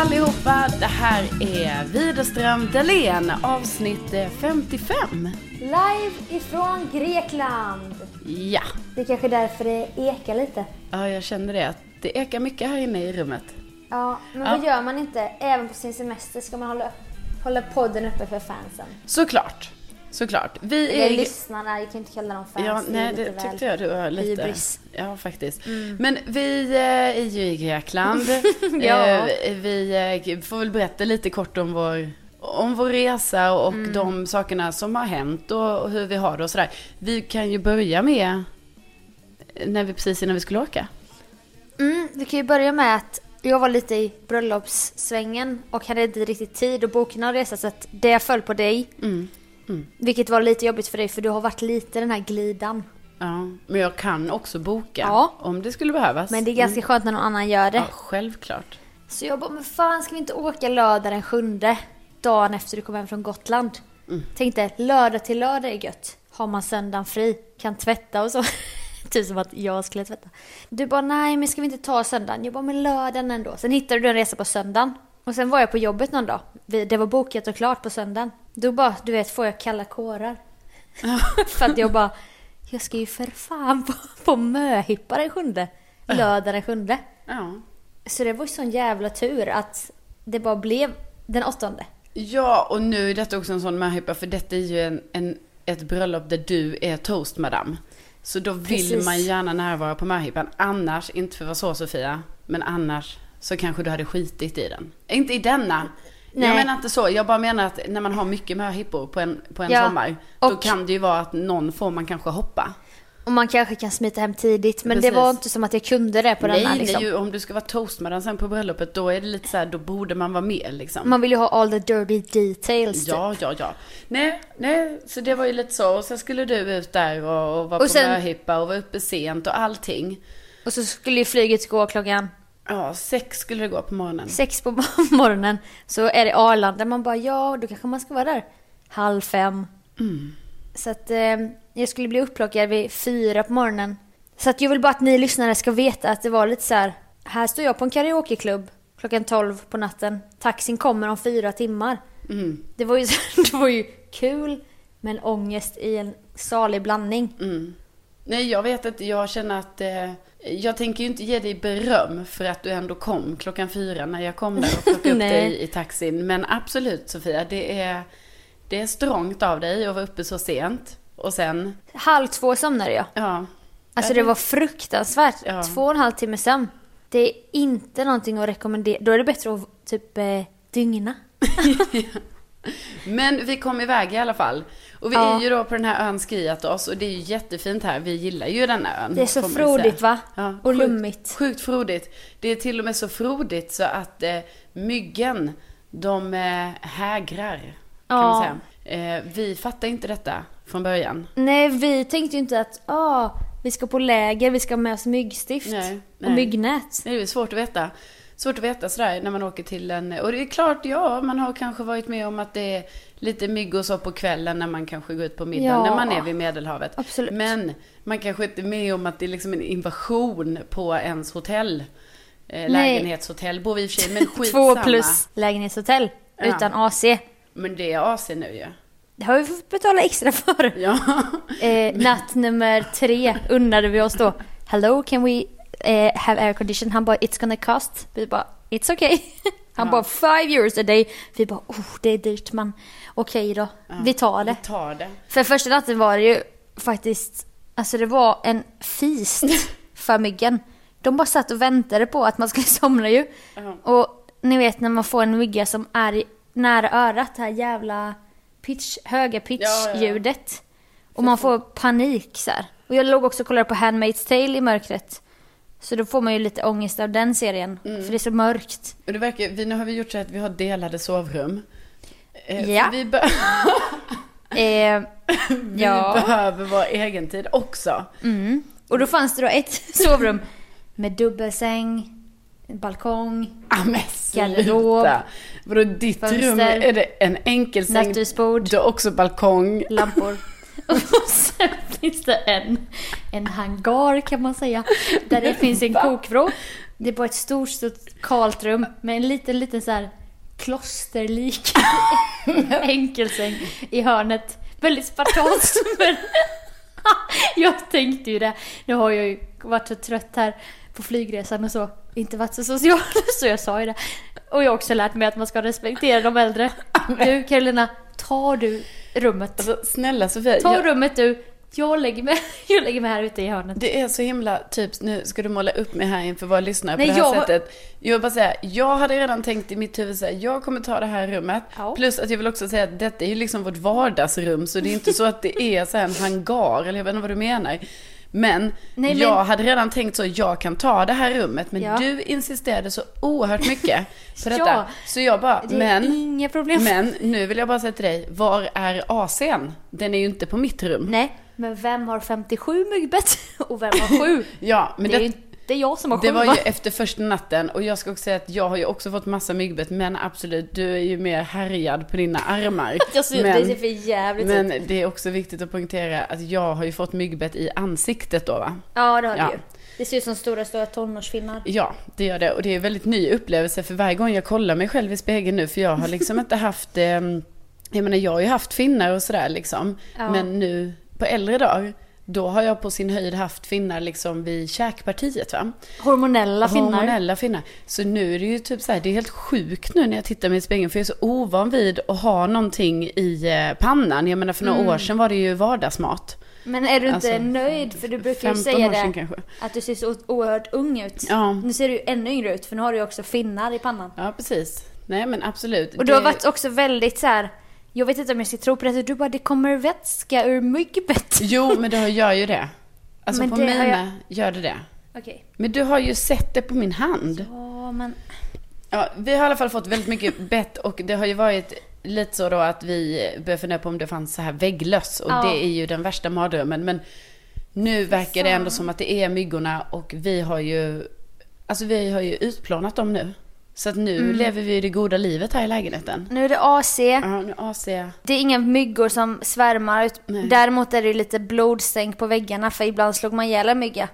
allihopa! Det här är Widerström Dahlén, avsnitt eh, 55. Live ifrån Grekland. Ja, Det är kanske är därför det ekar lite. ja jag känner det. Det ekar mycket här inne i rummet. Ja, men Ja. vad gör man inte? Även på sin semester ska man hålla, hålla podden uppe för fansen. Såklart, såklart. Vi Eller är... lyssnarna, jag kan inte kalla dem fans. Ja, nej det väl tyckte jag du var lite... hybris. Ja, faktiskt. Men vi eh, är ju i Grekland. Ja. Eh, Vi eh, får väl berätta lite kort om vår, om vår resa och Mm. de sakerna som har hänt och, och hur vi har det och sådär. Vi kan ju börja med när vi precis innan vi skulle åka. Mm, vi kan ju börja med att jag var lite i bröllopssvängen och hade inte riktigt tid att boka någon resa så att det föll på dig. Mm. Vilket var lite jobbigt för dig för du har varit lite den här glidan. Ja, men jag kan också boka Ja. om det skulle behövas. Men det är ganska skönt när någon annan gör det. Ja, självklart. Så jag bara, men fan ska vi inte åka lördag den sjunde? Dagen efter du kom hem från Gotland. Mm. Tänkte lördag till lördag är gött. Har man söndagen fri, kan tvätta och så. typ som att jag skulle tvätta. Du bara, nej men ska vi inte ta söndagen? Jag bara, men lördagen ändå. Sen hittade du en resa på söndagen. Och sen var jag på jobbet någon dag. Det var bokat och klart på söndagen. Då bara, du vet, får jag kalla kårar. För att jag bara, jag ska ju för fan på, på möhippa den sjunde. Lördag den sjunde. Ja. Så det var ju sån jävla tur att det bara blev den åttonde. ja, och nu är detta också en sån möhippa för detta är ju en, en, ett bröllop där du är toast madam. Så då vill Precis. man gärna närvara på möhippan. Annars, inte för att vara så Sofia, men annars så kanske du hade skitit i den. Inte i denna. Jag Nej. menar inte så, jag bara menar att när man har mycket möhippor på en, på en Ja, sommar, då och- kan det ju vara att någon får man kanske hoppa. Och man kanske kan smita hem tidigt. Men Precis. det var inte som att jag kunde det på Nej, den här liksom. ju, om du ska vara toastmadam sen på bröllopet, då är det lite så här, då borde man vara med liksom. Man vill ju ha all the dirty details. typ. Ja, ja, ja. Nej, nej, så det var ju lite så. Och sen skulle du ut där och, och vara Och på sen- möhippa och vara uppe sent och allting. Och så skulle ju flyget gå klockan Ja, sex skulle det gå på morgonen. sex på morgonen. Så är det Arlanda. Man bara, ja, då kanske man ska vara där halv fem. Mm. Så att eh, jag skulle bli upplockad vid fyra på morgonen. Så att jag vill bara att ni lyssnare ska veta att det var lite så här. Här står jag på en karaokeklubb klockan 12 på natten. Taxin kommer om fyra timmar. Mm, Det var ju, det var ju kul men ångest i en salig blandning. mm. Nej, jag vet inte. Jag känner att eh, jag tänker ju inte ge dig beröm för att du ändå kom klockan fyra när jag kom där och plockade upp dig i taxin. Men absolut Sofia, det är, det är strångt av dig att vara uppe så sent. Och sen, Halv två somnade jag. ja. Alltså det var fruktansvärt. Ja. Två och en halv timme sömn. Det är inte någonting att rekommendera. Då är det bättre att typ eh, dygna. Men vi kom iväg i alla fall. Och vi Ja. är ju då på den här ön Skiathos och det är ju jättefint här. Vi gillar ju denna ön. Det är så frodigt va? Ja, och sjukt- lummigt. Sjukt frodigt. Det är till och med så frodigt så att eh, myggen, de eh, hägrar. Kan Ja. man säga. Eh, vi fattar inte detta från början. Nej, vi tänkte ju inte att ah, vi ska på läger, vi ska ha med oss myggstift Nej, och nej. myggnät. Det är svårt att veta. Svårt att veta sådär när man åker till en... Och det är klart, ja, man har kanske varit med om att det är lite mygg och så på kvällen när man kanske går ut på middag, Ja. när man är vid Medelhavet. Absolut. Men man kanske inte är med om att det är liksom en invasion på ens hotell. Eh, lägenhetshotell bor vi i och för sig, men Två skitsamma. plus lägenhetshotell Ja. utan AC. Men det är AC nu ju. Det har vi fått betala extra för. Ja. Eh, natt nummer tre undrade vi oss då. Hello, can we eh, have air condition? Han bara, it's gonna cost. Vi bara, it's okay. Han Ja. bara, five euros a day. Vi bara, oh, det är dyrt man. Okej då, vi tar det. Vi tar det. För första natten var det ju faktiskt, alltså det var en feast för myggen. De bara satt och väntade på att man skulle somna ju. Ja. Och ni vet när man får en mygga som är nära örat, det här jävla pitch, höga Ja, ja, ja. pitch-ljudet. Och man får panik så här. Och jag låg också och kollade på Handmaid's Tale i mörkret. Så då får man ju lite ångest av den serien. Mm. För det är så mörkt. Och det verkar, vi, nu har vi gjort så att vi har delade sovrum. Eh, Ja. Vi, be- Eh, vi ja. behöver vår egen tid också. Mm. Och då fanns det då ett sovrum med dubbelsäng, balkong, Ah, Garderob. Vadå ditt fönster, rum, är det en enkelsäng? nattduksbord, Du har också balkong. lampor. Och sen finns det en, en hangar kan man säga. Där det finns en kokvrå. Det är bara ett stort, stort kalt rum med en liten, liten så här klosterlik enkelsäng i hörnet. Väldigt spartanskt men jag tänkte ju det. Nu har jag ju varit så trött här på flygresan och så. Inte varit så social så jag sa ju det. Och jag har också lärt mig att man ska respektera de äldre. Du Carolina, tar du rummet? Alltså snälla Sofia. Ta jag- rummet du. Jag lägger, mig, jag lägger mig här ute i hörnet. Det är så himla, typ, nu ska du måla upp mig här inför våra lyssnare Nej, på det här jag- sättet. Jag vill bara säga, jag hade redan tänkt i mitt huvud säga, jag kommer ta det här rummet. Ja. Plus att jag vill också säga att detta är ju liksom vårt vardagsrum, så det är inte så att det är så en hangar, eller jag vet inte vad du menar. Men Nej, men- jag hade redan tänkt så, jag kan ta det här rummet, men Ja. du insisterade så oerhört mycket på detta. Ja. Så jag bara, men, inga problem. men nu vill jag bara säga till dig, var är AC'n? Den är ju inte på mitt rum. Nej, men vem har 57 myggbett och vem har 7? Ja, men det är det, ju inte jag som har 7 Det var ju efter första natten och jag ska också säga att jag har ju också fått massa myggbett men absolut, du är ju mer härjad på dina armar. Jag ser, men, det ser för jävligt ut. men det är också viktigt att poängtera att jag har ju fått myggbett i ansiktet då va? Ja, det har Ja. det ju. Det ser ut som stora, stora tonårsfinnar. Ja, det gör det och det är en väldigt ny upplevelse för varje gång jag kollar mig själv i spegeln nu för jag har liksom inte haft, eh, jag menar jag har ju haft finnar och sådär liksom. Ja. Men nu på äldre dagar, då har jag på sin höjd haft finnar liksom vid käkpartiet va? Hormonella finnar. Hormonella finnar. Så nu är det ju typ så här, det är helt sjukt nu när jag tittar mig i spegeln för jag är så ovan vid att ha någonting i eh, pannan. Jag menar för några Mm. år sedan var det ju vardagsmat. Men är du inte Alltså, nöjd? För du brukar ju 15 säga det. kanske. Att du ser så oerhört ung ut. Ja. Nu ser du ju ännu yngre ut för nu har du ju också finnar i pannan. Ja, precis. Nej men absolut. Och du har varit också väldigt så här. Jag vet inte om jag ska tro på det. Du bara, det kommer vätska ur myggbett. Jo, men det gör ju det. Alltså Men på det mina jag- gör det det. Okej. Men du har ju sett det på min hand. Ja, men... Ja, vi har i alla fall fått väldigt mycket bett och det har ju varit lite så då att vi började fundera på om det fanns så här vägglöss och Ja. det är ju den värsta mardrömmen. Men nu verkar det ändå som att det är myggorna och vi har ju, alltså vi har ju utplånat dem nu. Så att nu Mm. lever vi det goda livet här i lägenheten. Nu är det AC. Ja, nu AC. Det är inga myggor som svärmar. ut- Nej. Däremot är det lite blodstänk på väggarna för ibland slog man ihjäl en mygga.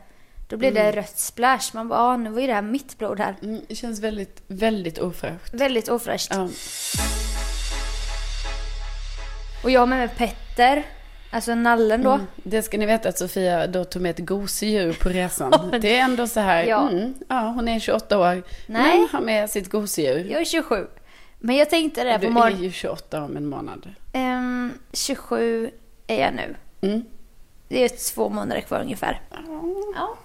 Då blir det rött splash. Man bara, ah, nu var ju det här mitt blod här. Mm, det känns väldigt, väldigt ofräscht. Väldigt ofräscht. Ja. Och jag har med mig Petter. Alltså nallen då. Mm. Det ska ni veta att Sofia då tog med ett gosedjur på resan. Det är ändå så här, Ja. mm, ja hon är 28 år, Nej. men har med sitt gosedjur. Jag är 27. Men jag tänkte det Du på är morgonen. ju 28 om en månad. Ehm, 27 är jag nu. Mm. Det är två månader kvar ungefär. Ja.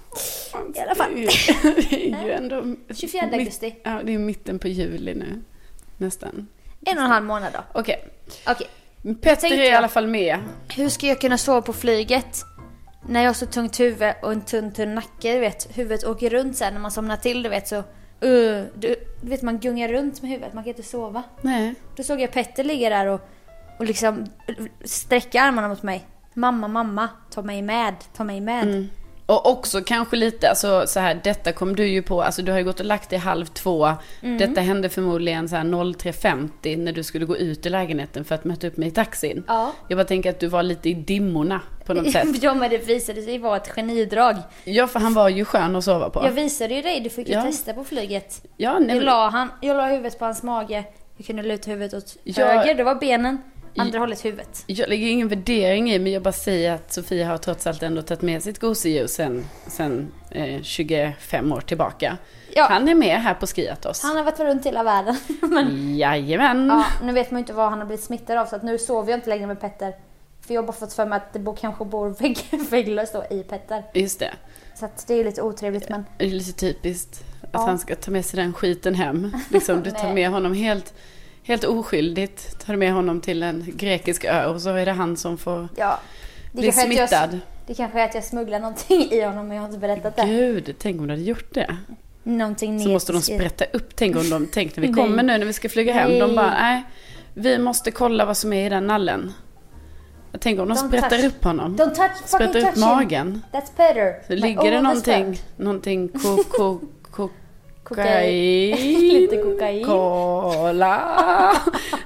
I alla fall. Det är ju- det är ju ändå... 24 mitt- augusti. Ja, det är mitten på juli nu. Nästan. En och en halv månad då. Okej. Okej. Men Petter tänkte är i alla fall med. Hur ska jag kunna sova på flyget? När jag har så tungt huvud och en tunn tunn nacke, du vet. Huvudet åker runt sen när man somnar till, du vet så... Uh, du, du vet man gungar runt med huvudet, man kan inte sova. Nej. Då såg jag Petter ligga där och, och liksom sträcka armarna mot mig. Mamma, mamma, ta mig med, ta mig med. Mm. Och också kanske lite, alltså så här, detta kom du ju på, alltså du har ju gått och lagt dig halv två. Mm. Detta hände förmodligen så här 03.50 när du skulle gå ut ur lägenheten för att möta upp mig i taxin. Ja. Jag bara tänker att du var lite i dimmorna på något sätt. ja men det visade sig vara ett genidrag. Ja, för han var ju skön att sova på. Jag visade ju dig, du fick ju Ja. testa på flyget. Ja, nej, Jag la, han, jag la huvudet på hans mage, jag kunde luta huvudet åt Ja. höger, det var benen, andra hållet huvudet. jag lägger ingen värdering i, men jag bara säger att Sofia har trots allt ändå tagit med sitt gosedjur sen, sen eh, 25 år tillbaka. Ja. Han är med här på Skiatos. Han har varit runt hela världen. Men, Jajamän. ja, nu vet man ju inte vad han har blivit smittad av så att nu sover jag inte längre med Petter. För jag har bara fått för mig att det bor, kanske bor vägg, vägglöst då i Petter. Just det. Så att det är lite otrevligt men Det är lite typiskt att Ja. han ska ta med sig den skiten hem. Liksom, du tar med honom helt, helt oskyldigt. Tar med honom till en grekisk ö och så är det han som får ja. Bli jag, smittad. det kanske är att jag smugglar någonting i honom men jag har inte berättat det. Gud, tänk om du hade gjort det. Någonting Så måste de sprätta upp. Tänk om de, tänk när vi kommer nu när vi ska flyga hem. De Nej. bara, nej, vi måste kolla vad som är i den nallen. Jag tänker om de Don't sprättar touch. upp honom. Don't touch, Sprättar upp touch him. magen. That's Petter. Så ligger det någonting, någonting ko, Kokain. Lite kokain. Kola.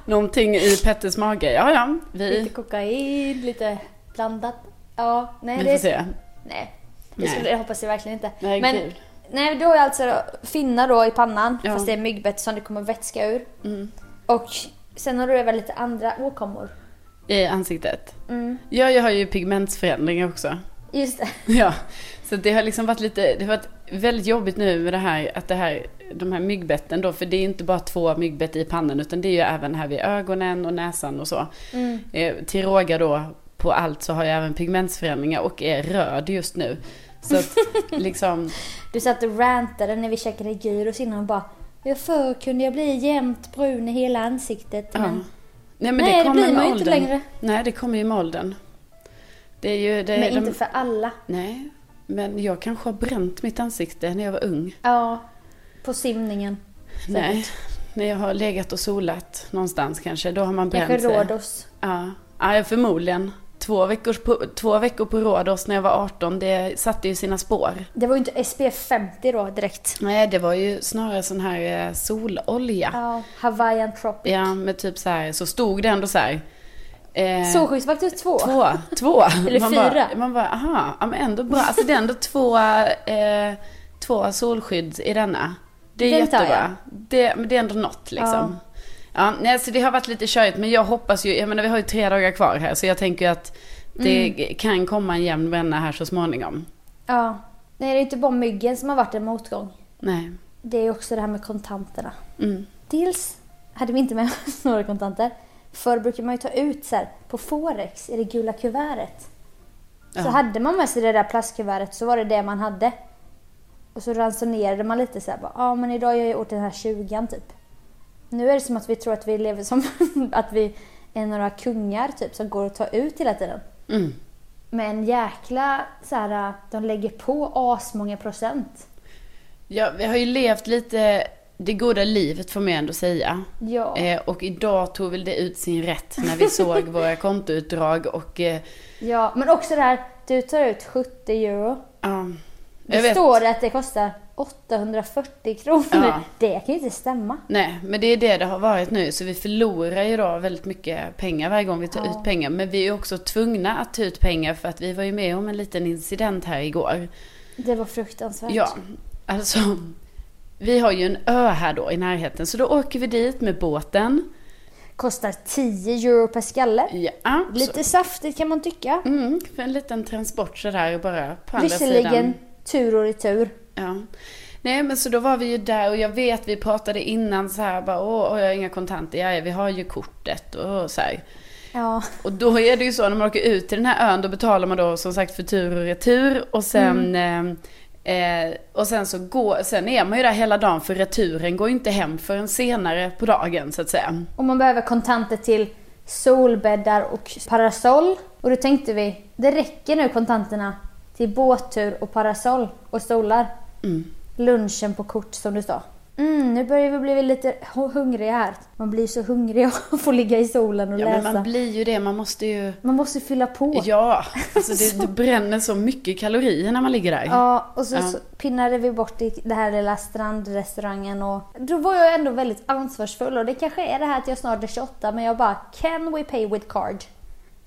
någonting i Petters mage. Ja, ja, Lite vi, kokain, lite blandat. Ja, nej vi det får se. Nej. Det, skulle, det hoppas jag verkligen inte. Nej, Men. Nej, du har ju alltså finnar då i pannan Ja. fast det är myggbett som det kommer vätska ur. Mm. Och sen har du även lite andra åkommor. I ansiktet. Mm. Ja, jag har ju pigmentsförändringar också. Just det. Ja, så det har liksom varit lite, det har varit väldigt jobbigt nu med det här, att det här, de här myggbetten då, för det är inte bara två myggbett i pannan, utan det är ju även här vid ögonen och näsan och så. Mm. Eh, till råga då på allt så har jag även pigmentsförändringar och är röd just nu. Så att liksom, Du satt och rantade när vi käkade gyros innan och bara förr kunde jag bli jämnt brun i hela ansiktet ja. men Nej men Nej, det det blir man ju inte längre. Nej, det kommer ju med åldern. Det är ju, det, Men de, inte för alla. Nej, men jag kanske har bränt mitt ansikte när jag var ung. Ja, på simningen. Nej, när jag har legat och solat någonstans kanske, då har man bränt Kanske sig. Rhodos. Ja, ja förmodligen. Två, veckors på, två veckor på Rhodos när jag var 18, det satte ju sina spår. Det var ju inte SPF 50 då direkt. Nej, det var ju snarare sån här eh, sololja. Ja, Hawaiian Tropic. Ja, med typ så här, så stod det ändå så här. Eh, Solskyddsfaktor 2. Två, två. Eller man fyra. Bara, man bara, aha, ja men ändå bra. Alltså det är ändå två, eh, två solskydd i denna. Det är Den jättebra. Det, men det är ändå något liksom. Ja. nej, så det har varit lite körigt, men jag hoppas ju, jag menar vi har ju tre dagar kvar här, så jag tänker ju att det Mm. kan komma en jämn bränna här så småningom. Ja. Nej, det är inte bara myggen som har varit en motgång. Nej. Det är också det här med kontanterna. Mm. Dels hade vi inte med oss några kontanter. Förr brukar man ju ta ut så här, på Forex i det gula kuvertet. Så Ja. hade man med sig det där plastkuvertet så var det det man hade. Och så ransonerade man lite så här, ja men idag gör jag åt den här 20 typ. Nu är det som att vi tror att vi lever som att vi är några kungar typ som går att ta ut hela tiden. Mm. Men jäkla så här, de lägger på asmånga procent. Ja, vi har ju levt lite det goda livet får man ändå säga. Ja. Eh, och idag tog väl det ut sin rätt när vi såg våra kontoutdrag och eh, ja, men också det här, du tar ut 70 euro. ja, Det jag vet. står det att det kostar 840 kronor. Ja. Det kan ju inte stämma. Nej, men det är det det har varit nu. Så vi förlorar ju då väldigt mycket pengar varje gång vi tar Ja. ut pengar. Men vi är också tvungna att ta ut pengar för att vi var ju med om en liten incident här igår. Det var fruktansvärt. Ja, alltså. Vi har ju en ö här då i närheten. Så då åker vi dit med båten. Kostar 10 euro per skalle. Ja, Lite saftigt kan man tycka. Mm, för en liten transport sådär bara på andra Visserligen sidan. tur och retur. Ja. Nej men så då var vi ju där och jag vet vi pratade innan så här bara åh, åh jag har inga kontanter, ja, vi har ju kortet och så här. Ja. Och då är det ju så när man åker ut till den här ön då betalar man då som sagt för tur och retur och sen Mm. eh, eh, och sen så går, sen är man ju där hela dagen för returen går inte hem förrän senare på dagen så att säga. Och man behöver kontanter till solbäddar och parasoll. Och då tänkte vi, det räcker nu kontanterna till båttur och parasoll och stolar. Mm. Lunchen på kort som du sa. Mm, nu börjar vi bli lite hu- hungriga här. Man blir så hungrig att få ligga i solen och Ja läsa. men man blir ju det, man måste ju Man måste fylla på. Ja, alltså det, det bränner så mycket kalorier när man ligger där. Ja, och så, Ja. så pinnade vi bort i den här lilla strandrestaurangen och då var jag ändå väldigt ansvarsfull och det kanske är det här att jag snart är 28 men jag bara Can we pay with card?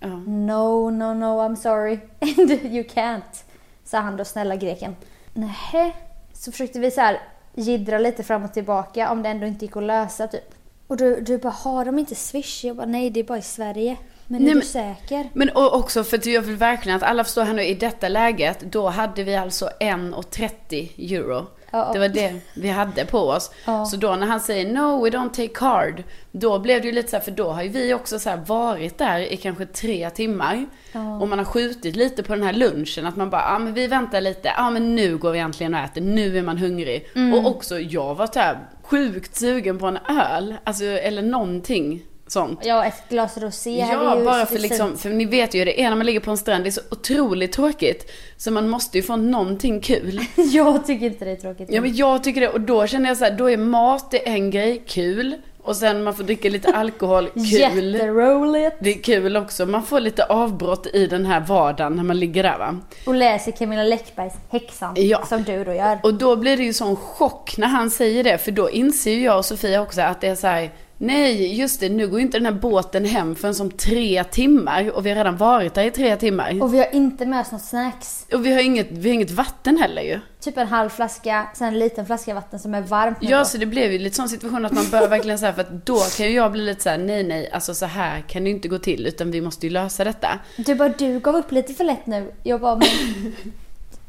Ja. No, no, no, I'm sorry. And you can't. Sa han då snälla greken. Nähä. Så försökte vi så här jiddra lite fram och tillbaka om det ändå inte gick att lösa typ. Och du, du bara, har de inte swish? Jag bara, nej det är bara i Sverige. Men Nej, är du säker? Men också för att jag vill verkligen att alla förstår här nu i detta läget, då hade vi alltså 1,30 euro. Ja. Det var det vi hade på oss. Ja. Så då när han säger no we don't take card, då blev det ju lite så här, för då har ju vi också så varit där i kanske tre timmar. Ja. Och man har skjutit lite på den här lunchen, att man bara, ja ah, men vi väntar lite, ja ah, men nu går vi äntligen och äter, nu är man hungrig. Mm. Och också, jag var så här sjukt sugen på en öl, alltså eller någonting sånt. Ja, ett glas rosé Ja, bara för liksom, för ni vet ju hur det är när man ligger på en strand, det är så otroligt tråkigt. Så man måste ju få någonting kul. Jag tycker inte det är tråkigt. Ja men jag tycker det, och då känner jag så här, då är mat det är en grej, kul. Och sen man får dricka lite alkohol, kul. Jätteroligt. Det är kul också, man får lite avbrott i den här vardagen när man ligger där va. Och läser Camilla Läckbergs Häxan. Ja. Som du då gör. Och då blir det ju sån chock när han säger det, för då inser ju jag och Sofia också att det är så här, Nej, just det. Nu går inte den här båten hem förrän som tre timmar. Och vi har redan varit där i tre timmar. Och vi har inte med oss något snacks. Och vi har inget, vi har inget vatten heller ju. Typ en halv flaska, sen en liten flaska vatten som är varmt Ja, då. så det blev ju lite sån situation att man bör verkligen säga för att då kan ju jag bli lite så här: nej nej, alltså så här kan det ju inte gå till utan vi måste ju lösa detta. Du bara, du gav upp lite för lätt nu. Jag bara, men...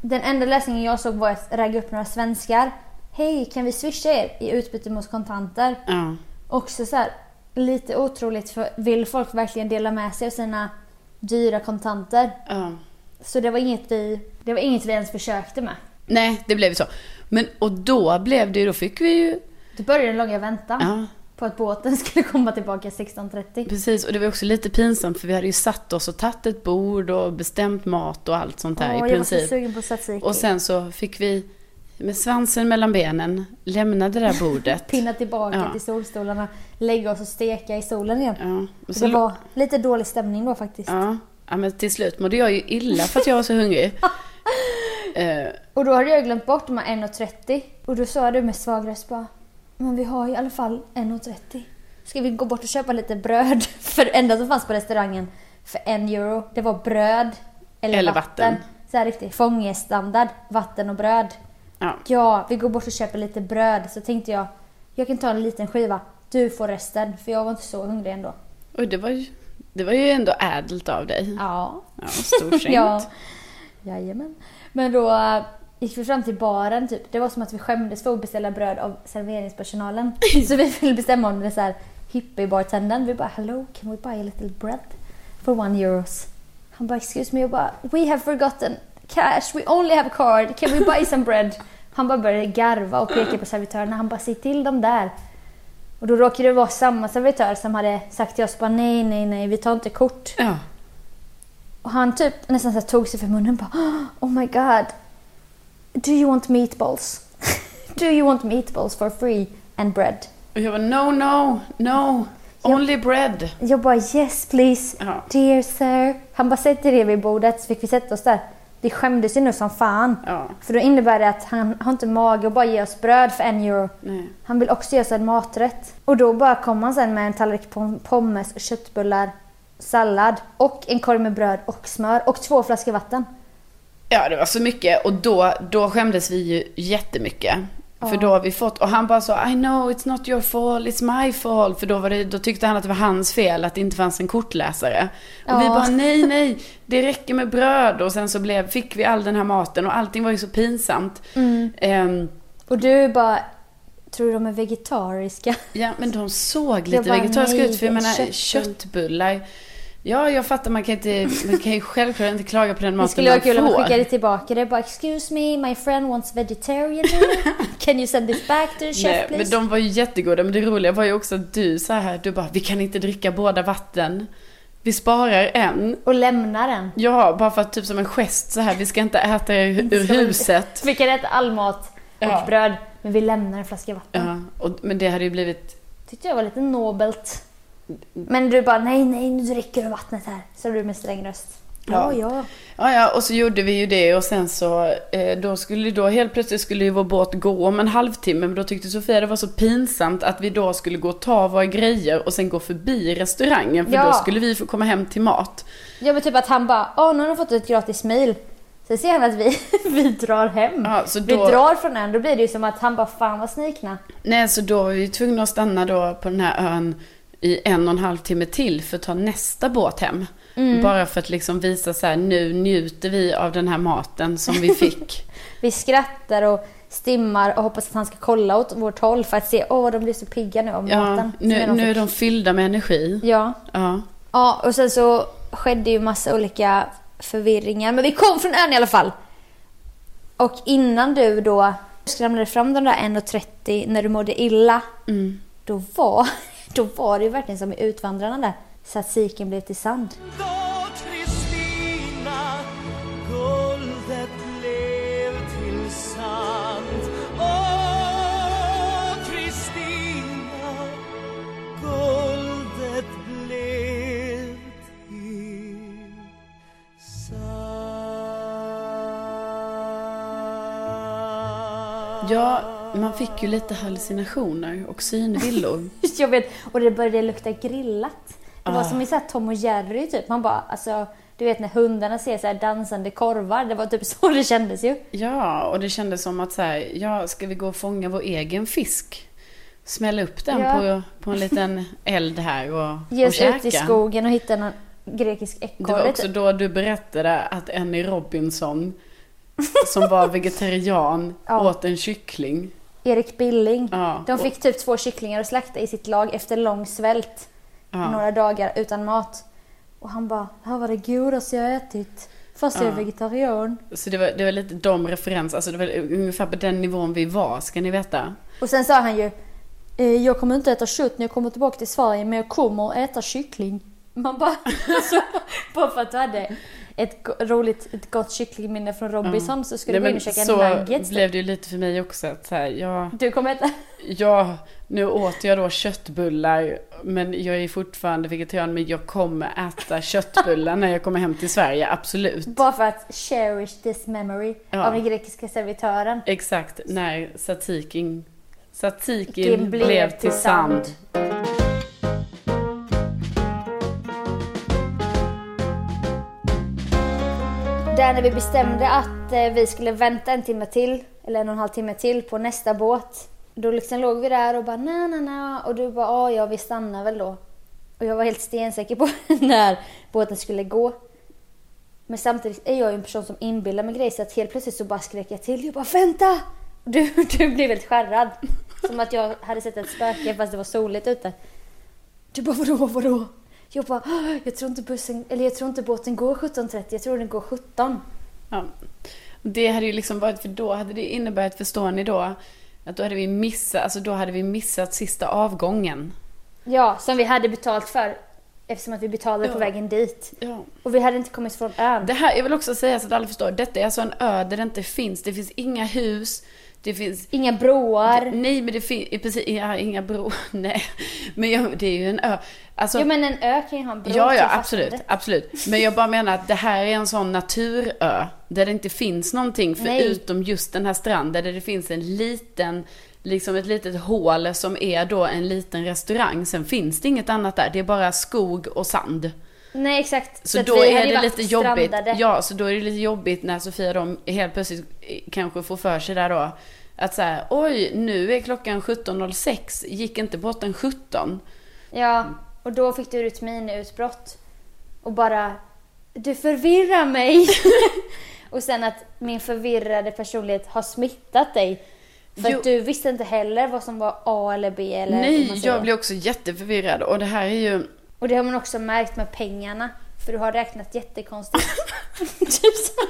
Den enda lösningen jag såg var att ragga upp några svenskar. Hej, kan vi swisha er i utbyte mot kontanter? Ja. Också så här, lite otroligt för vill folk verkligen dela med sig av sina dyra kontanter? ja. Så det var inget vi, det var inget vi ens försökte med. Nej, det blev så. Men och då blev det ju, då fick vi ju, Då började den långa väntan ja på att båten skulle komma tillbaka 16.30. precis. Och det var också lite pinsamt för vi hade ju satt oss och tagit ett bord och bestämt mat och allt sånt här Åh, i jag var så princip. sugen på tzatziki. Och sen så fick vi med svansen mellan benen lämna det där bordet. Pinna tillbaka Ja. till solstolarna, lägga oss och steka i solen igen. Ja, Så det var lite dålig stämning då faktiskt. Ja, ja, men till slut mådde jag ju illa för att jag var så hungrig. Eh, Och då hade jag glömt bort de här 1,30 och då sa du med svag röst bara Men vi har i alla fall 1,30 Ska vi gå bort och köpa lite bröd? För det enda som fanns på restaurangen för en euro, det var bröd eller, Eller vatten. vatten. Så här riktigt fångestandard, vatten och bröd. Ja. Ja, vi går bort och köper lite bröd. Så tänkte jag, jag kan ta en liten skiva. Du får resten, för jag var inte så hungrig ändå. Och det var, ju, det var ju ändå ädelt av dig. Ja, Ja, storsint. Ja. Jajamän. Men då äh, gick vi fram till baren typ. Det var som att vi skämdes för att beställa bröd av serveringspersonalen. så vi ville bestämma om så här hippie-bartendern. Vi bara hello, can we buy a little bread for one euros? Han bara excuse me. Jag bara we have forgotten cash, we only have a card, can we buy some bread? Han bara började garva och peka på servitörerna. Han bara säg till dem där. Och då råkade det vara samma servitör som hade sagt till oss bara nej, nej, nej, vi tar inte kort. Ja. Och han typ nästan så tog sig för munnen bara Oh my god. Do you want meatballs? Do you want meatballs for free and bread? Och jag var no, no, no, only bread. Jag bara yes please. Ja. Dear sir. Han bara sätter er vid bordet så fick vi sätta oss där. Vi skämdes ju nu som fan. Ja, För då innebär det att han har inte mage att bara ge oss bröd för en euro. nej. Han vill också ge oss en maträtt. Och då bara kom han sen med en tallrik pom- pommes, köttbullar, sallad och en korg med bröd och smör och två flaskor vatten. Ja, det var så mycket och då, då skämdes vi ju jättemycket. För då har vi fått, och han bara så I know it's not your fault, it's my fault. För då, var det, då tyckte han att det var hans fel att det inte fanns en kortläsare. Och vi Ja. bara nej, nej, det räcker med bröd. Och sen så blev, fick vi all den här maten och allting var ju så pinsamt. Ehm, Och du bara, tror de är vegetariska? ja, men de såg lite bara, vegetariska nej, ut. För jag menar, köttbull- köttbullar. Ja, jag fattar, man kan, inte, man kan ju självklart inte klaga på den Det maten skulle vara man kul om man får. skickade tillbaka det. Bara, excuse me, my friend wants vegetarian. Can you send this back to the chef Nej, men please? de var ju jättegoda. Men det roliga var ju också att du så här, du bara, vi kan inte dricka båda vatten. Vi sparar en. Och lämna den. Ja, bara för att typ som en gest så här, vi ska inte äta ur, ur huset. Vi kan äta all mat och Ja. bröd, men vi lämnar en flaska vatten. Ja, och, men det hade ju blivit, Tyckte jag var lite nobelt. Men du bara, nej, nej, nu dricker du vattnet här. Sa du med sträng röst. Ja, Ja. ja. ja ja, och så gjorde vi ju det och sen så, eh, då skulle då helt plötsligt skulle ju vår båt gå om en halvtimme. Men då tyckte Sofia det var så pinsamt att vi då skulle gå och ta våra grejer och sen gå förbi restaurangen. För Ja. då skulle vi få komma hem till mat. Ja, men typ att han bara, åh, nu har de fått ett gratis mail. Sen ser han att vi, vi drar hem. Ja, så Vi då- drar från ön, då blir det ju som att han bara, fan vad snikna. Nej, så då var vi tvungna att stanna då på den här ön i en och en halv timme till för att ta nästa båt hem. Mm. Bara för att liksom visa så här, nu njuter vi av den här maten som vi fick. Vi skrattar och stimmar och hoppas att han ska kolla åt vårt håll för att se, åh de blir så pigga nu av ja, maten. nu, nu är de fyllda med energi. Ja. Ja. ja, och sen så skedde ju massa olika förvirringar. Men vi kom från ön i alla fall. Och innan du då skramlade fram de där 1.30 när du mådde illa, Mm. då var, då var det ju verkligen som i Utvandrarna där. Guldet blev till sand Ja, Man fick ju lite hallucinationer och synvillor. Jag vet, och det började lukta grillat. Det var Ah. som i så Tom och Jerry typ. Man bara, alltså, du vet när hundarna ser så här dansande korvar. Det var typ så det kändes ju. Ja, och det kändes som att så här, ja, ska vi gå och fånga vår egen fisk? Smälla upp den Ja. på, på en liten eld här och, Ge och oss ut i käka. skogen och hitta någon grekisk Det var ekorre också typ. då du berättade att Annie Robinson, som var vegetarian, Ja. åt en kyckling. Erik Billing. Ja, De fick typ två kycklingar att slakta i sitt lag efter lång svält. ja. Några dagar utan mat. Och han bara, här var det godaste jag ätit. Fast jag är vegetarian. Så det var, det var lite de referenser, alltså det var ungefär på den nivån vi var, ska ni veta. Och sen sa han ju, eh, jag kommer inte äta kött när jag kommer tillbaka till Sverige men jag kommer äta kyckling. Man bara, bara för att du hade ett roligt, ett gott kycklingminne från Robinson så skulle du gå in och käka så nuggets. blev det ju lite för mig också att så här, ja, Du kommer äta... ja, nu åt jag då köttbullar, men jag är fortfarande vegetarian, men jag kommer äta köttbullar när jag kommer hem till Sverige, absolut. Bara för att cherish this memory Ja. av den grekiska servitören. Exakt, när satikin, satikin Kim blev, till sand. Där när vi bestämde att eh, vi skulle vänta en timme till, eller en och en halv timme till på nästa båt. Då liksom låg vi där och bara na na na och du bara ja, ja vi stannar väl då. Och jag var helt stensäker på när båten skulle gå. Men samtidigt är jag ju en person som inbillar mig grejer så att helt plötsligt så bara skrek jag till. Jag bara vänta! Och Du, du blev helt skärrad. Som att jag hade sett ett spöke fast det var soligt ute. Du bara vadå, vadå? Jag bara, "Åh, jag tror inte bussen, eller jag tror inte båten går 17.30, jag tror den går 17. Ja. Det hade ju liksom varit, för då hade det inneburit, förstår ni då, att då hade vi missat, alltså då hade vi missat sista avgången. Ja, som vi hade betalt för eftersom att vi betalade på Ja. vägen dit. Ja. Och vi hade inte kommit från ön. Det här, jag vill också säga så att alla förstår, detta är alltså en ö där det inte finns, det finns inga hus, det finns Inga broar. Nej men det finns, precis, ja, inga bro, nej. Men jag, det är ju en ö. Alltså, Jo men en ö kan ju ha en bro Ja, ja, absolut, fastlandet. absolut. Men jag bara menar att det här är en sån naturö. Där det inte finns någonting Nej. förutom just den här stranden. Där det finns en liten, liksom ett litet hål som är då en liten restaurang. Sen finns det inget annat där. Det är bara skog och sand. Nej exakt. Så, att då är det lite jobbigt. strandade. Ja, så då är det lite jobbigt när Sofia då helt plötsligt kanske får för sig där då. Att säga, oj, nu är klockan 17.06. Gick inte båten 17? Ja, och då fick du ett miniutbrott. Och bara, du förvirrar mig. och sen att min förvirrade personlighet har smittat dig. För Jo. att du visste inte heller vad som var A eller B eller Nej, jag blir också jätteförvirrad. Och det här är ju... Och det har man också märkt med pengarna. För du har räknat jättekonstigt. typ så.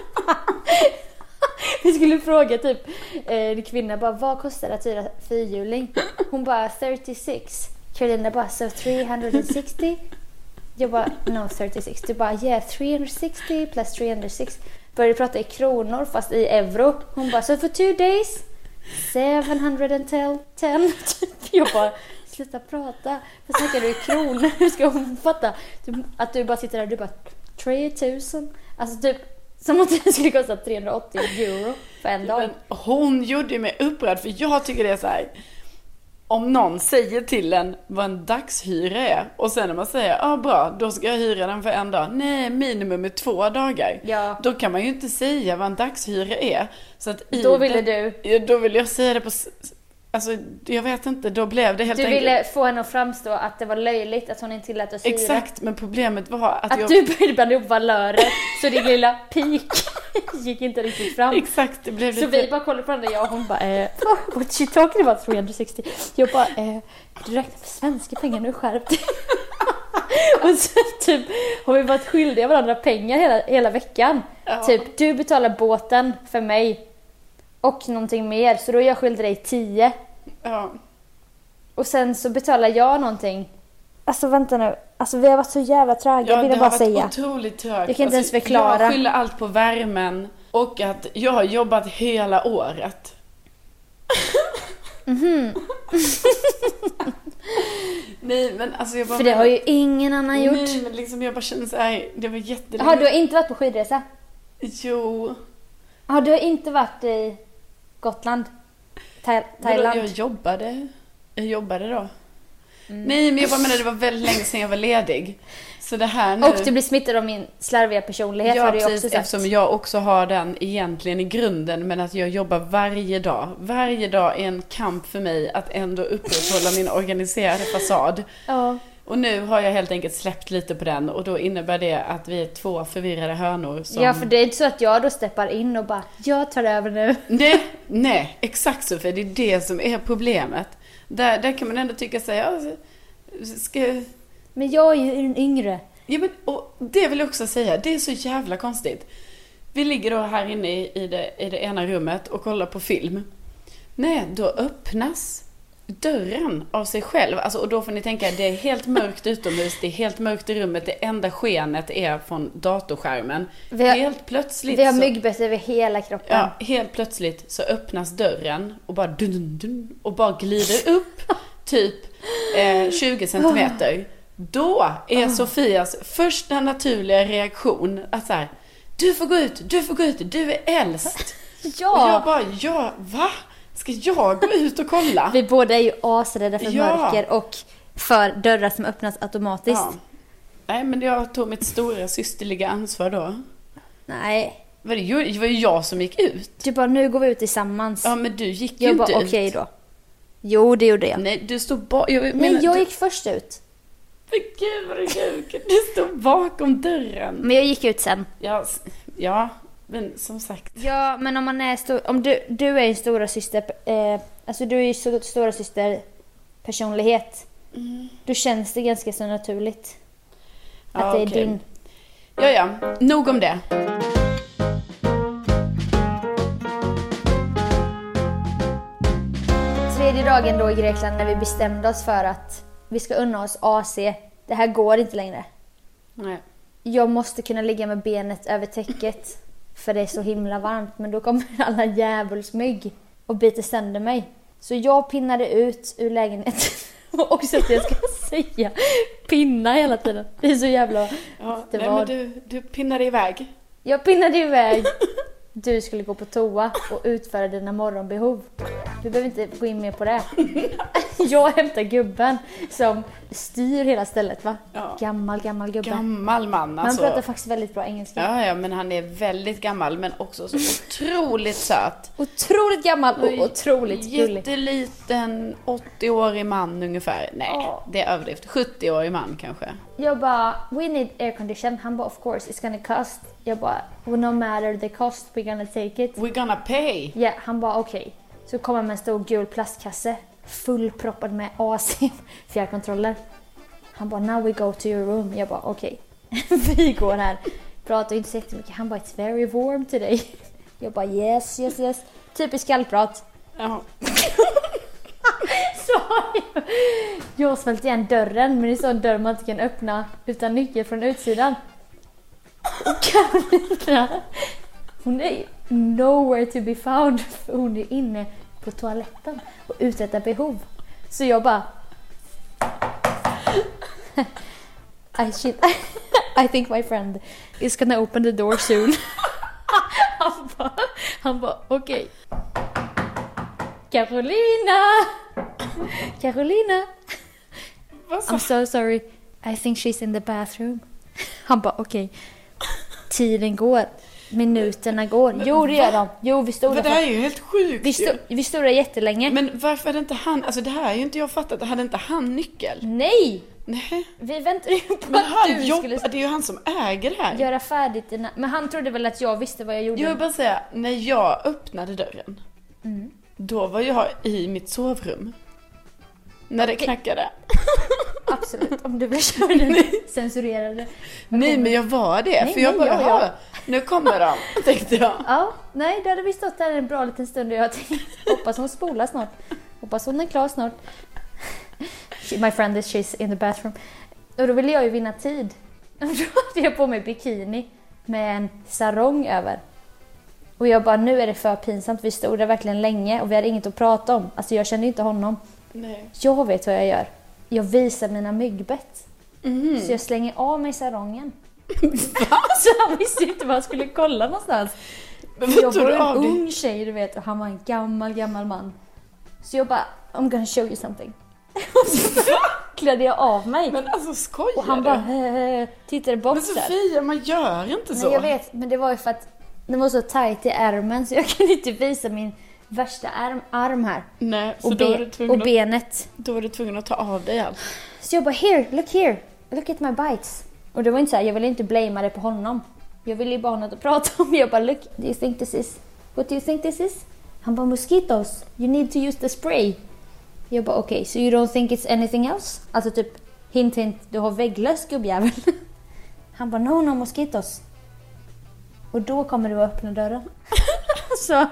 Vi skulle fråga typ eh, en kvinna bara, vad kostar det att hyra fyrhjuling? Hon bara 36. Carolina bara, so 360? Jag bara, no 36. Du bara, yeah 360 plus 360. Började prata i kronor fast i euro. Hon bara, so for two days 710. Typ. Jag bara, sluta prata. Vad snackar du i kronor? Hur ska hon fatta? Typ, att du bara sitter där och du bara, 3000. Alltså typ, som att det skulle kosta 380 euro för en dag. Men hon gjorde mig upprörd för jag tycker det är så här. Om någon säger till en vad en dagshyra är och sen när man säger ja ah, bra, då ska jag hyra den för en dag. Nej, minimum är två dagar. Ja. Då kan man ju inte säga vad en dagshyra är. Så att Då ville det- du- då vill jag säga det på... Alltså, jag vet inte, då blev det helt Du enkelt... ville få henne att framstå att det var löjligt att hon inte tillät oss hyra. Exakt, men problemet var att, Att jag... du började blanda ihop valörer så din lilla pik gick inte riktigt fram. Exakt, det blev Så lite... vi bara kollade på varandra, jag och hon bara eh, What she talking about 360? Jag bara eh, Du räknar för svenska pengar nu, skärp dig. Och så typ har vi varit skyldiga varandra pengar hela, hela veckan. Ja. Typ du betalar båten för mig och någonting mer så då är jag skyldig dig 10. Ja. Och sen så betalar jag någonting. Alltså vänta nu, alltså vi har varit så jävla tröga Ja, vill det jag har bara varit säga. otroligt trögt. Jag kan inte ens förklara. Jag skyller allt på värmen och att jag har jobbat hela året. Nej men alltså jag bara Mhm. För det har ju ingen annan gjort. Nej men liksom jag bara känner såhär, det var jättelänge. Har du har inte varit på skidresa? Jo. Har du inte varit i Gotland? Tha- Vadå, Thailand. Jag jobbade. Jag jobbade då. Nej, men jag menar det var väldigt länge sedan jag var ledig. Så det här nu... Och du blir smittad av min slarviga personlighet Ja, har du precis. också sagt. Eftersom jag också har den egentligen i grunden, men att jag jobbar varje dag. Varje dag är en kamp för mig att ändå upprätthålla min organiserade fasad. Ja. Och nu har jag helt enkelt släppt lite på den och då innebär det att vi är två förvirrade hönor som... ja, för det är inte så att jag då steppar in och bara jag tar över nu. Nej, nej, exakt så, för det är det som är problemet. Där, där kan man ändå tycka sig, ja, ska... Men jag är ju den yngre. Ja, men, och det vill jag också säga, det är så jävla konstigt. Vi ligger då här inne i, i, det, i det ena rummet och kollar på film. Nej, då öppnas dörren av sig själv. Alltså, och då får ni tänka, det är helt mörkt utomhus, det är helt mörkt i rummet, det enda skenet är från datorskärmen. Vi har- helt plötsligt Vi har myggbett över hela kroppen. Ja, helt plötsligt så öppnas dörren och bara dun, dun, dun, och bara glider upp typ eh, 20 centimeter. Då är Sofias första naturliga reaktion att så här, du får gå ut, du får gå ut, du är äldst. Och jag Ja! bara, ja, va? Ska jag gå ut och kolla? Vi båda är ju asrädda för Ja. mörker och för dörrar som öppnas automatiskt. Ja. Nej, men jag tog mitt stora systerliga ansvar då. Nej. Var det, var ju jag som gick ut. Du bara, nu går vi ut tillsammans. Ja, men du gick ju jag inte bara, ut. okej då. Jo, det gjorde jag. Nej, du stod bara... Jag, Nej, jag du- gick först ut. Men gud vad du. Du stod bakom dörren. Men jag gick ut sen. Ja, ja, men som sagt. Ja, men om man är stor, om du, du är en stora syster, eh, alltså du är ju så, stora syster personlighet. Då känns det ganska så naturligt. Att Ja, det är din. Ja, ja, nog om det. Tredje dagen då i Grekland när vi bestämde oss för att vi ska unna oss AC. Det här går inte längre. Nej. Jag måste kunna ligga med benet över täcket. För det är så himla varmt. Men då kommer alla djävulsmygg och biter sönder mig. Så jag pinnade ut ur lägenheten. Och också att jag ska säga pinna hela tiden. Det är så jävla... Ja, Det nej, var- men du, du pinnade iväg. Jag pinnade iväg. Du skulle gå på toa och utföra dina morgonbehov. Vi behöver inte gå in mer på det. Jag hämtar gubben som styr hela stället va? Ja. Gammal, gammal gubbe. Gammal man Han alltså. pratar faktiskt väldigt bra engelska. Ja, ja, men han är väldigt gammal men också så otroligt söt. Otroligt gammal och otroligt gullig. Jätteliten 80-årig man ungefär. Nej, Ja. det är överdrift. 70-årig man kanske. Jag bara, we need air condition. Han bara, of course it's gonna cost. Jag bara, well, no matter the cost we're gonna take it. We're gonna pay. Ja, han bara okej. Så kom han med en stor gul plastkasse fullproppad med AC fjärrkontroller. Han bara now we go to your room. Jag bara okej. Vi går här. Pratar inte så jättemycket. Han bara it's very warm today. Jag bara yes, yes, yes. Typiskt kallprat. Ja. Så jag, jag har smält igen dörren men det är så en dörr man inte kan öppna utan nyckel från utsidan. Och Carolina, hon är nowhere to be found för hon är inne på toaletten och uträttar behov. Så jag bara... I, shit, I think my friend is gonna open the door soon. Han bara, han bara okej. Carolina! Carolina! Sa I'm so sorry. I think she's in the bathroom. Han bara okej. Tiden går. Minuterna går. Jo det gör de. Jo vi stod Men där. det här är ju helt sjukt Vi stod, vi stod där jättelänge. Men varför hade inte han, alltså det här är ju inte jag fattat, hade inte han nyckel? Nej! Nej. Vi väntade ju på Men att han du jobbar, skulle det är ju han som äger det här. göra färdigt dina... Men han trodde väl att jag visste vad jag gjorde. Jag vill bara säga, när jag öppnade dörren, Mm. då var jag i mitt sovrum. När det knackade. Absolut, om du vill köra den censurerade. Nej men jag var det, Nej, för jag nej, bara, ja, ja. "Jaha, nu kommer de, tänkte jag. Ja, nej, då hade vi stått där en bra liten stund och jag tänkte hoppas hon spolar snart. Hoppas hon är klar snart. My friend is she's in the bathroom. Och då ville jag ju vinna tid. Och då hade jag på mig bikini med en sarong över. Och jag bara, nu är det för pinsamt. Vi stod där verkligen länge och vi hade inget att prata om. Alltså jag kände inte honom. Nej. Jag vet vad jag gör. Jag visar mina myggbett. Mhm. Så jag slänger av mig sarongen. så han visste inte var han skulle kolla någonstans. Jag var en av dig? ung tjej du vet och han var en gammal, gammal man. Så jag bara, I'm gonna show you something. Och så klädde jag av mig. Men alltså skojar Och han bara, äh, tittade bort Men. Sofia, man gör inte så. Nej jag vet, men det var ju för att den var så tight i ärmen så jag kunde inte visa min värsta arm, arm här. Nej, Och, be, och att, benet. då var du tvungen att ta av dig allt. Så jag bara, here, look here, look at my bites. Och det var inte så här, jag ville inte blamea det på honom. Jag ville ju bara ha något att prata om. Jag bara, look, do you think this is, what do you think this is? Han bara, mosquitoes, you need to use the spray. Jag bara, okej, okay, so you don't think it's anything else? Alltså typ, hint hint, du har vägglöss gubbjävel. Han bara, no no mosquitoes. Och då kommer du att öppna dörren. så,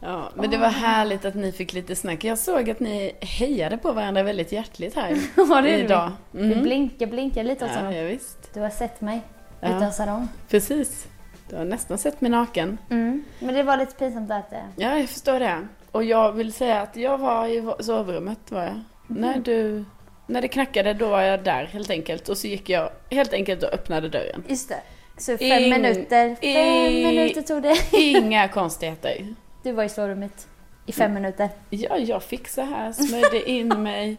Ja, men det var härligt att ni fick lite snack. Jag såg att ni hejade på varandra väldigt hjärtligt här Ja, det vi. idag. vi Mm. blinkar, blinkar lite åt Ja, ja, visst. Du har sett mig Ja. utan sarong. Precis. Du har nästan sett mig naken. Mm. Men det var lite pinsamt att... eh, Ja, jag förstår det. Och jag vill säga att jag var i sovrummet, var jag. När du... När det knackade, då var jag där helt enkelt. Och så gick jag helt enkelt och öppnade dörren. Just det. Så fem Ing- minuter. Fem i- minuter tog det. Inga konstigheter. Du var i sovrummet i fem minuter. Ja, jag fixade här, smörjde in mig,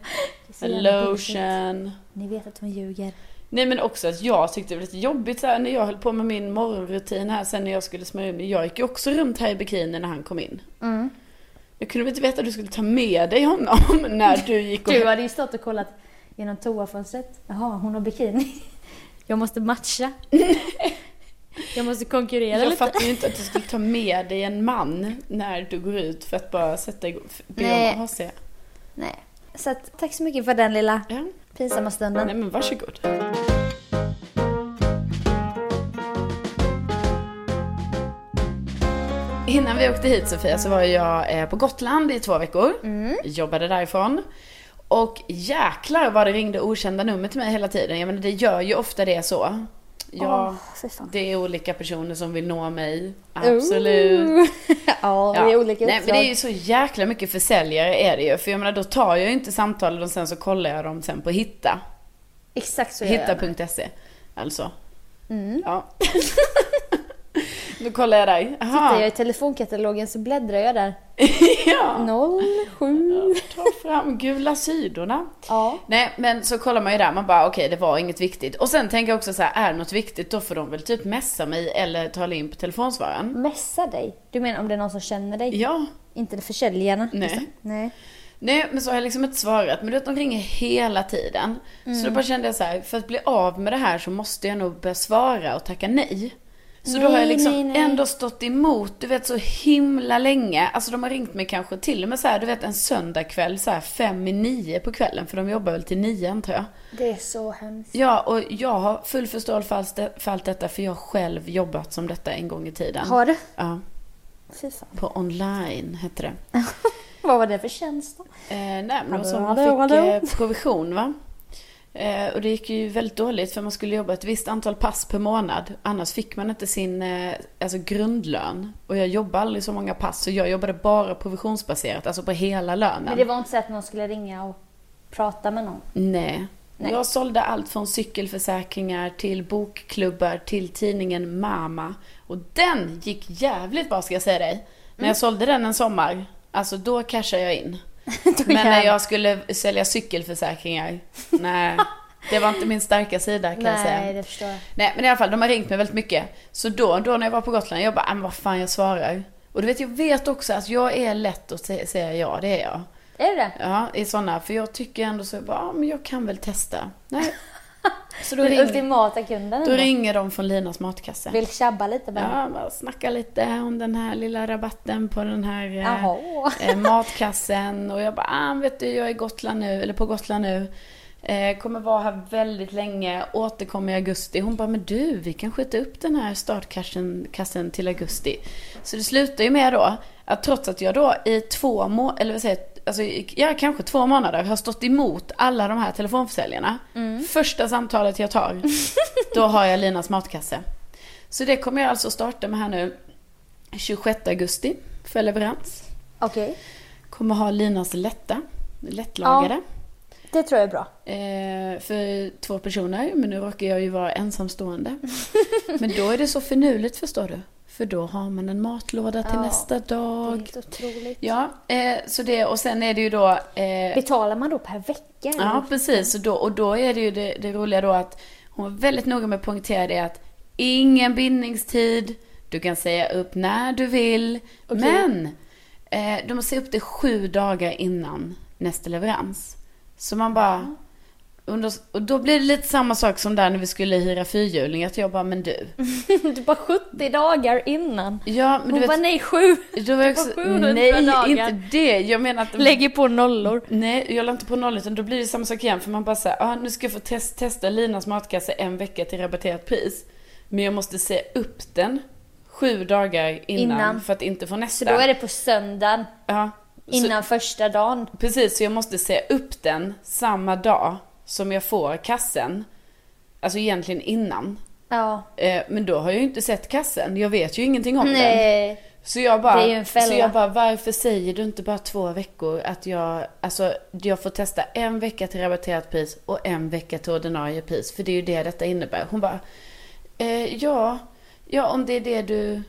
Så lotion. Ni vet att hon ljuger. Nej men också att jag tyckte det var lite jobbigt så här, när jag höll på med min morgonrutin här sen när jag skulle smörja in mig. Jag gick ju också runt här i bikini när han kom in. Mm. Jag kunde väl inte veta att du skulle ta med dig honom när du gick och... Du hade ju stått och kollat genom toafönstret. Jaha, hon har bikini. Jag måste matcha. Jag måste konkurrera Jag lite. fattar ju inte att du skulle ta med dig en man när du går ut för att bara sätta igång, be om AC. Nej. Så att, tack så mycket för den lilla Ja. pinsamma stunden. Nej men varsågod. Innan vi åkte hit Sofia så var jag eh, på Gotland i två veckor. Jobbade därifrån. Och jäklar vad det ringde okända nummer till mig hela tiden. Jag menar det gör ju ofta det så. Ja, fan. det är olika personer som vill nå mig. Absolut. Ooh. ja, det är olika Nej, men det är ju så jäkla mycket försäljare är det ju. För jag menar då tar jag ju inte samtalen och sen så kollar jag dem sen på Hitta. Exakt så. Hitta.se. Alltså. Mm. Ja. Då kollar jag. Tittar Aha. jag i telefonkatalogen så bläddrar jag där. ja. 07. Ta fram gula sidorna. Ja. Nej men så kollar man ju där, man bara okej det var inget viktigt. Och sen tänker jag också så här, är det något viktigt då får de väl typ messa mig eller tala in på telefonsvararen. Messa dig? Du menar om det är någon som känner dig? Ja, Inte försäljarna? Nej. Det. Nej. Nej, men så har jag liksom inte svarat. Men du vet, de ringer hela tiden. Så då bara kände jag så här, för att bli av med det här så måste jag nog börja svara och tacka nej. Så då Nej, har jag liksom nej, nej. ändå stått emot, du vet så himla länge. Alltså de har ringt mig kanske till och med så här, du vet en söndagkväll så här fem i nio på kvällen. För de jobbar väl till nio antar jag. Det är så hemskt. Ja, och jag har full förståelse för allt, detta för jag har själv jobbat som detta en gång i tiden. Har du? Ja, Fy fan. på online hette det. Vad var det för tjänst då? Eh, nej, men var så Hallå, man hallå, fick hallå. eh, provision va. Eh, och det gick ju väldigt dåligt för man skulle jobba ett visst antal pass per månad. Annars fick man inte sin eh, alltså grundlön. Och jag jobbade aldrig så många pass så jag jobbade bara provisionsbaserat, alltså på hela lönen. Men det var inte så att någon skulle ringa och prata med någon? Nej. Nej. Jag sålde allt från cykelförsäkringar till bokklubbar till tidningen Mama. Och den gick jävligt bra ska jag säga dig. När Mm. jag sålde den en sommar, alltså då cashade jag in. Men när jag skulle sälja cykelförsäkringar, nej. Det var inte min starka sida kan jag säga. Nej, det förstår jag. Nej men i alla fall, de har ringt mig väldigt mycket. Så då, då när jag var på Gotland, jag bara, "Ah, men vad fan jag svarar. Och du vet, jag vet också att jag är lätt att sä- säga ja, det är jag. Är det det? Ja, i sådana, för jag tycker ändå så, bara, ja, men jag kan väl testa. Nej. Så då, Den ringer, ultimata kunden? då ringer de från Linas matkasse. Vill tjabba lite bara? Ja, bara snacka lite om den här lilla rabatten på den här eh, eh, matkassen. Och jag bara, ah, vet du, jag är Gotland nu, eller på Gotland nu. Eh, kommer vara här väldigt länge, återkommer i augusti. Hon bara, men du, vi kan skjuta upp den här startkassen kassen till augusti. Så det slutar ju med då, att trots att jag då i två månader, eller vad säger alltså, ja, kanske två månader har stått emot alla de här telefonförsäljarna. Första samtalet jag tar, då har jag Linas matkasse. Så det kommer jag alltså starta med här nu 26 augusti för leverans. Okej. Kommer ha Linas lätta, lättlagade. Det tror jag är bra. Eh, för två personer, men nu råkar jag ju vara ensamstående. men då är det så finurligt förstår du. För då har man en matlåda till Ja, nästa Det är dag. helt otroligt. Ja, eh, så det, och sen är det ju då... Eh, Betalar man då per vecka? eller? ja, precis. Och då, och då är det ju det, det roliga då att hon var väldigt noga med att poängtera det att ingen bindningstid, du kan säga upp när du vill, men eh, du måste säga upp det sju dagar innan nästa leverans. Så man bara... Under, och då blir det lite samma sak som där när vi skulle hyra fyrhjuling, att jag bara, men du. du bara 70 dagar innan. Ja, men Hon du bara vet, nej sju. då var jag också, 700 nej, dagar. inte det. Jag menar att Lägger på nollor. Nej, jag la inte på noll utan då blir det samma sak igen. För man bara säger, ah, nu ska jag få test, testa Linas matkasse en vecka till rabatterat pris. Men jag måste se upp den sju dagar innan, Innan. för att inte få nästa. Så då är det på söndagen ja, så, innan första dagen. precis, så jag måste se upp den samma dag som jag får kassen. Alltså egentligen innan. Ja. Eh, men då har jag ju inte sett kassen. Jag vet ju ingenting om den. Nej. Så jag bara, Det är ju en fälla. så jag bara, varför säger du inte bara två veckor att jag, alltså jag får testa en vecka till rabatterat pris och en vecka till ordinarie pris. För det är ju det detta innebär. Hon bara, eh, ja, ja om det är det du,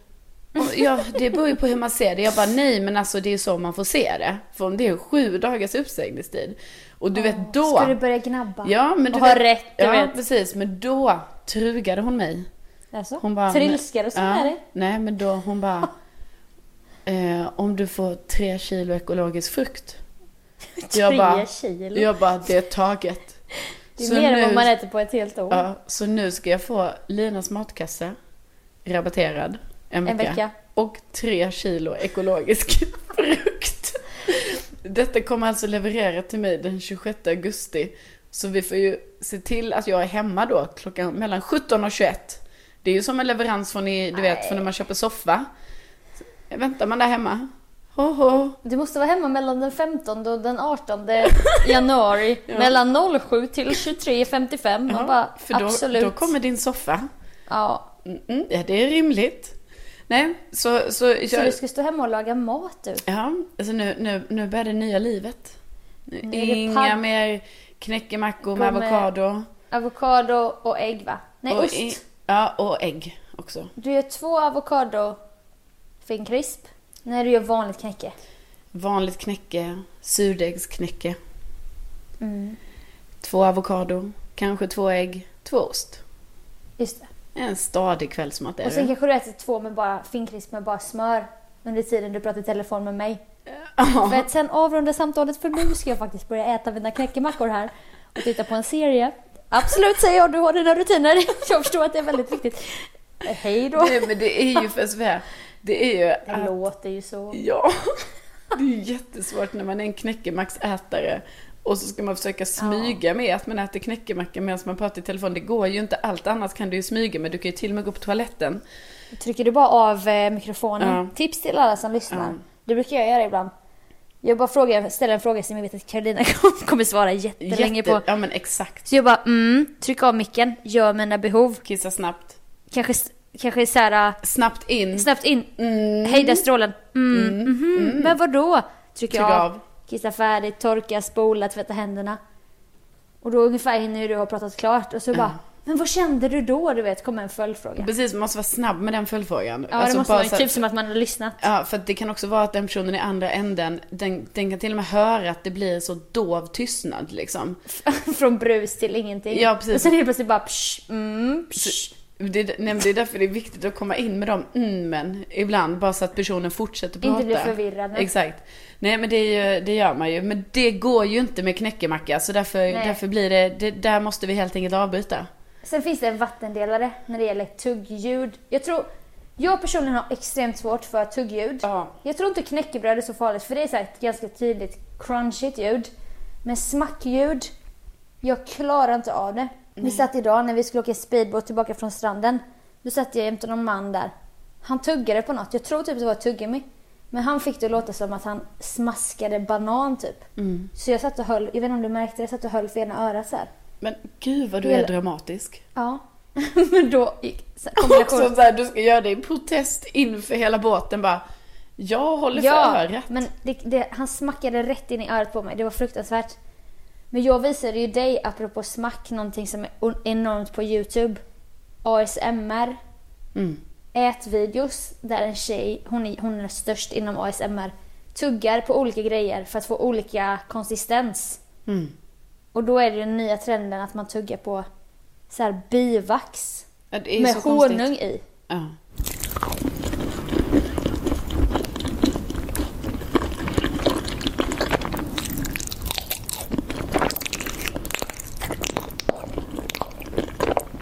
om- ja det beror ju på hur man ser det. Jag bara, nej men alltså det är så man får se det. För om det är sju dagars uppsägningstid. Och du vet då. Ska du börja gnabba? Ja men du och ha vet, rätt, du Ja vet. precis, men då trugade hon mig. Alltså, Hon bara, Trilskar och så ja, det. Nej, men då hon bara... Eh, om du får tre kilo ekologisk frukt. Jag Tre bara, kilo. jag bara, det är taget. det är Så mer än vad man äter på ett helt år. Ja, så nu ska jag få Linas matkasse rabatterad en vecka. vecka. Och tre kilo ekologisk frukt. Detta kommer alltså leverera till mig den 26 augusti. Så vi får ju se till att jag är hemma då klockan mellan 17 och 21. Det är ju som en leverans från, i, du vet, från när man köper soffa. Väntar man där hemma. Ho, ho. Du måste vara hemma mellan den 15 och den 18 januari. Ja. Mellan 07 till 23.55. Man Ja, bara, för då, absolut. då kommer din soffa. Ja. Mm, mm, ja, det är rimligt. Nej, så... Så, Så jag, du ska stå hemma och laga mat du? Ja, alltså nu, nu, nu börjar det nya livet. Nu, Nu Inga mer knäckemackor med avokado. Avokado och ägg va? Nej, och ost. i- ja, och ägg också. Du gör två avokado finkrisp när du gör vanligt knäcke. Vanligt knäcke, surdegsknäcke. Mm. Två avokado, kanske två ägg, två ost. Just det. En stadig kvällsmat är Och sen det. kanske du äter två med bara finkrisp med bara smör under tiden du pratar i telefon med mig. Ja. För att sen avrunda samtalet för nu ska jag faktiskt börja äta mina knäckemackor här och titta på en serie. Absolut säger jag, du har dina rutiner. Jag förstår att det är väldigt viktigt. Hej då. Nej, men det är ju för Svea, det är ju Det att, låter ju så. ja, det är ju jättesvårt när man är en knäckemacksätare och så ska man försöka smyga med att man äter knäckemacka medan man pratar i telefon. Det går ju inte. Allt annat kan du ju smyga med. Du kan ju till och med gå på toaletten. Trycker du bara av eh, mikrofonen. Ja. Tips till alla som lyssnar. Ja. Det brukar jag göra ibland. Jag bara frågar, ställer en fråga som jag vet att Karolina kommer svara jättelänge Jätte- på. Ja men exakt. Så jag bara mm, tryck av micken, gör mina behov. Kissa snabbt. Kanske, kanske så här, Snabbt in. snabbt in, Mm. hejda strålen. Mm, mhm, Men vadå? Trycker Tryck av, av. kissa färdigt, torka, spola, tvätta händerna. Och då ungefär hinner du ha pratat klart och så bara, men vad kände du då? Du vet, kommer en följdfråga. Precis, man måste vara snabb med den följdfrågan. Ja, Alltså, det måste vara så- typ som att man har lyssnat. Ja, för det kan också vara att den personen i andra änden, den, den kan till och med höra att det blir så dov tystnad liksom. Från brus till ingenting. Ja, precis. Och sen helt plötsligt bara psh, mm, psh. Det, är- nej, det är därför det är viktigt att komma in med de mm ibland, bara så att personen fortsätter prata. Inte bli förvirrad. Exakt. Nej men det, det gör man ju. Men det går ju inte med knäckemacka. Så därför, Nej. därför blir det, det, där måste vi helt enkelt avbryta. Sen finns det en vattendelare när det gäller tuggljud. Jag tror, jag personligen har extremt svårt för tuggljud. Ja. Jag tror inte knäckebröd är så farligt för det är så ett ganska tydligt crunchigt ljud. Men smackljud, jag klarar inte av det. Vi satt idag när vi skulle åka speedboat tillbaka från stranden. Då satt jag jämte någon man där. Han tuggade på något, jag tror typ det var tuggummi. Men han fick det att låta som att han smaskade banan typ. Så jag satt och höll, jag vet inte om du märkte det, jag satt och höll för ena örat så här. Men gud vad du är dramatisk. Ja. Men då gick så här, Också så här, du ska göra det i protest inför hela båten bara. Jag håller för Ja, örat. men det, det, han smackade rätt in i örat på mig. Det var fruktansvärt. Men jag visade ju dig, apropå smack, någonting som är enormt på Youtube. ASMR. Mm. Ätvideos där en tjej, hon är, hon är störst inom ASMR, tuggar på olika grejer för att få olika konsistens. Mm. Och då är det den nya trenden att man tuggar på så här bivax Ja, med så konstigt. honung i. Ja.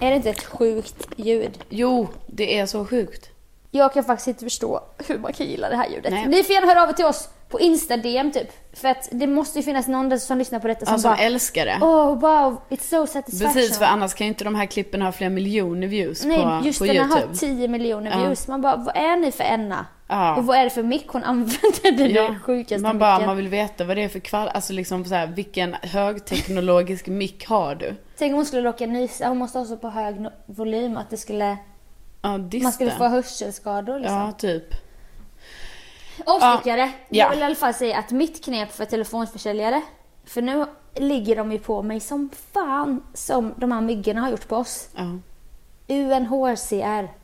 Är det inte ett sjukt ljud? Jo, det är så sjukt. Jag kan faktiskt inte förstå hur man kan gilla det här ljudet. Nej. Ni får gärna höra av er till oss på Insta-DM typ. För att det måste ju finnas någon som lyssnar på detta som Ja, som bara älskar det. Oh wow, it's so satisfaction. Precis, för annars kan ju inte de här klippen ha flera miljoner views Nej, på, just på den här har YouTube. 10 miljoner views. Man bara, vad är ni för Enna? Ja. Och vad är det för mick hon använder? Det är det sjukaste man bara, micken. man vill veta vad det är för kvall, alltså liksom så här, vilken högteknologisk mick har du? Tänk om hon skulle råka nysa, hon måste ha så på hög no- volym att det skulle, Ja, man skulle få hörselskador liksom. Ja, typ. Avstickare. Ja. Jag vill i alla fall säga att mitt knep för telefonförsäljare, för nu ligger de ju på mig som fan som de här myggorna har gjort på oss. Ja. UNHCR.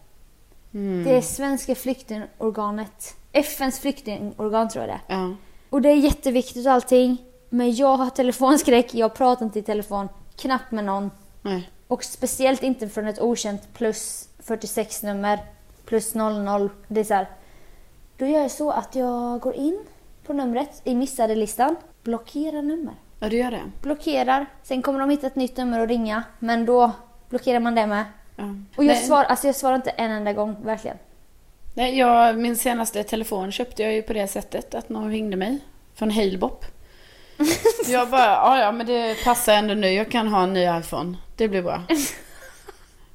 Mm. Det är Svenska flyktingorganet. FNs flyktingorgan tror jag det är. Ja. Och det är jätteviktigt och allting. Men jag har telefonskräck, jag pratar inte i telefon, knappt med någon. Nej. Och speciellt inte från ett okänt plus 46 nummer, plus 00. Det är så här. Då gör jag så att jag går in på numret i missade listan, blockerar nummer. Ja, du gör det? Blockerar, sen kommer de hitta ett nytt nummer och ringa, men då blockerar man det med. Ja. Och jag, svar, alltså jag svarar inte en enda gång, verkligen. Nej, jag, min senaste telefon köpte jag ju på det sättet att någon ringde mig från Halebop. jag bara, ja ja men det passar ändå nu, jag kan ha en ny iPhone. Det blir bra.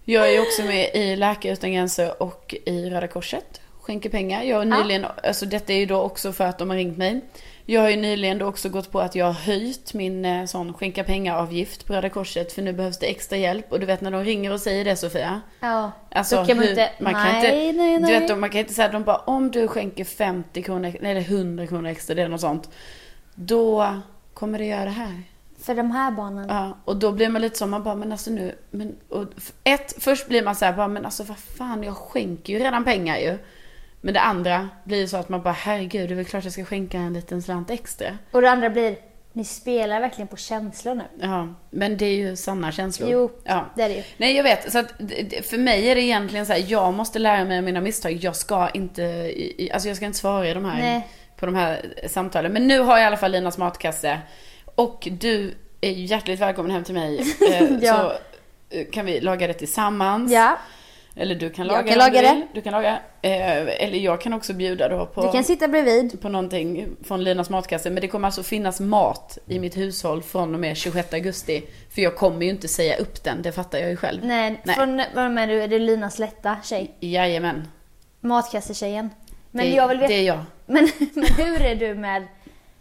Jag är också med i Läkare Utan Gränser och i Röda Korset. Skänker pengar. Jag har nyligen, alltså detta är ju då också för att de har ringt mig. Jag har ju nyligen då också gått på att jag har höjt min eh, sån skänka pengar-avgift på Röda Korset för nu behövs det extra hjälp. Och du vet när de ringer och säger det Sofia. Ja, Alltså, då kan man hur- inte... man kan nej, inte, nej, nej. Du vet, man kan inte säga, de bara om du skänker 50 kronor, nej, eller 100 kronor extra, det är något sånt. Då kommer det göra det här. För de här barnen. Ja, och då blir man lite så, man bara, men alltså nu, men, och, ett, först blir man så här, bara, men alltså vad fan, jag skänker ju redan pengar ju. Men det andra blir ju så att man bara, herregud, det är väl klart jag ska skänka en liten slant extra. Och det andra blir, ni spelar verkligen på känslor nu. Ja, men det är ju sanna känslor. Jo, ja. det är det ju. Nej, jag vet. Så att för mig är det egentligen så här, jag måste lära mig av mina misstag. Jag ska inte, alltså jag ska inte svara i de här, Nej. på de här samtalen. Men nu har jag i alla fall Linas matkasse. Och du är ju hjärtligt välkommen hem till mig. Eh, Ja. Så eh, kan vi laga det tillsammans. Ja, Eller du kan Jag laga kan det om laga det. Du kan laga. Eh, Eller jag kan också bjuda då på du kan sitta bredvid. på någonting från Linas matkasse. Men det kommer alltså finnas mat i mitt hushåll från och med 26 augusti. För jag kommer ju inte säga upp den, det fattar jag ju själv. Nej, Nej. från, vad är du? Är det Lina Slätta tjej? Jajamän. Matkassetjejen. Men det, jag vill veta, Det är jag. men, men hur är du med,